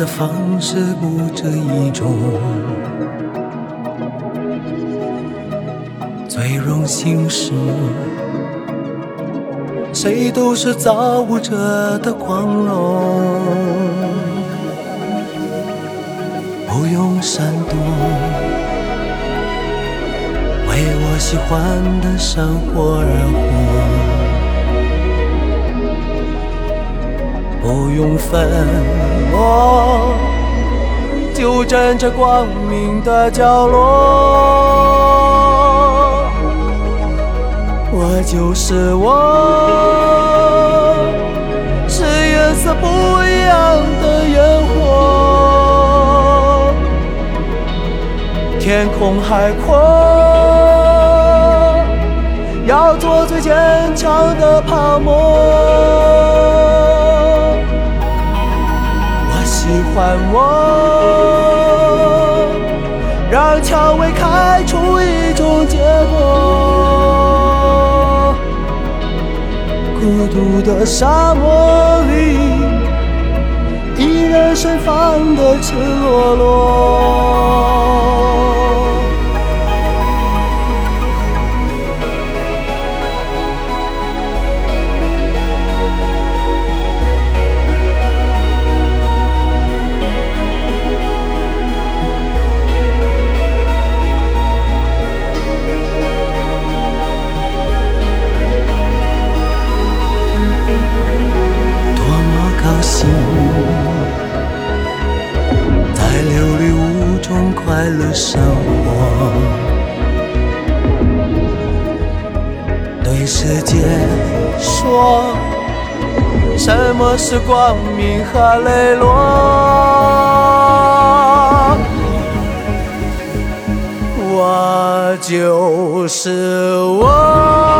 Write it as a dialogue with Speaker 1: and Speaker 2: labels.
Speaker 1: 的方式不止一种，最荣幸是谁都是造物者的光荣，不用闪躲，为我喜欢的生活而活。用粉墨，就站在光明的角落。我就是我，是颜色不一样的烟火。天空海阔，要做最坚强的泡沫。喜欢我，让蔷薇开出一种结果。孤独的沙漠里，依然盛放的赤裸裸。快乐生活，对世界说，什么是光明和磊落？我就是我。